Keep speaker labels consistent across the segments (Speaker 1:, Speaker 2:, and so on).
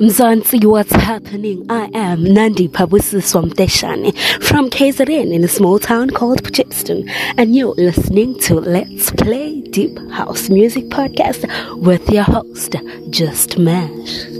Speaker 1: Mzansi, what's happening? I am Nandi Pabusiswam Deshani from KZN in a small town called Portsmouth, and you're listening to Let's Play Deep House Music Podcast with your host, Just Mash.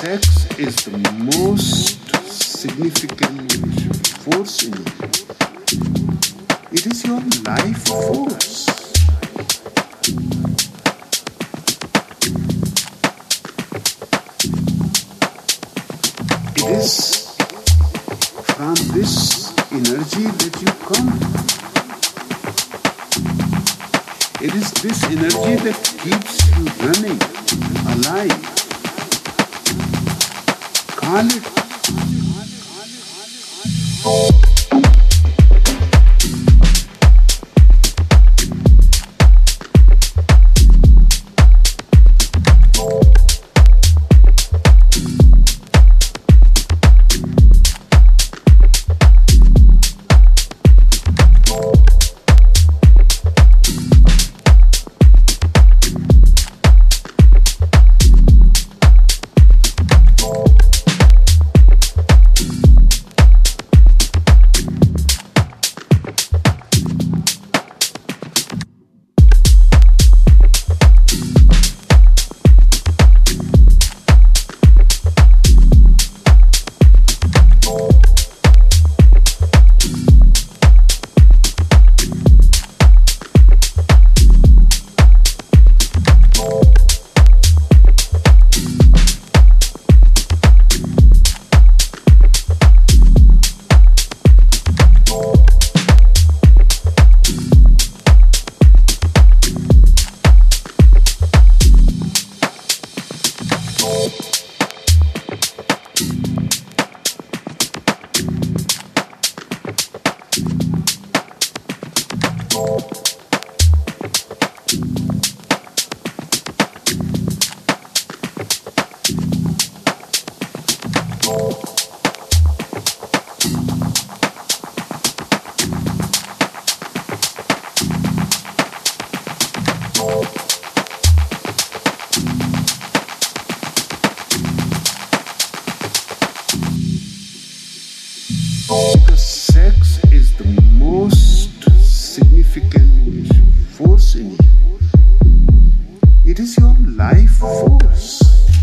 Speaker 2: Sex is the most significant force in you. It is your life force. It is from this energy that you come. It is this energy that keeps it
Speaker 3: is your life force.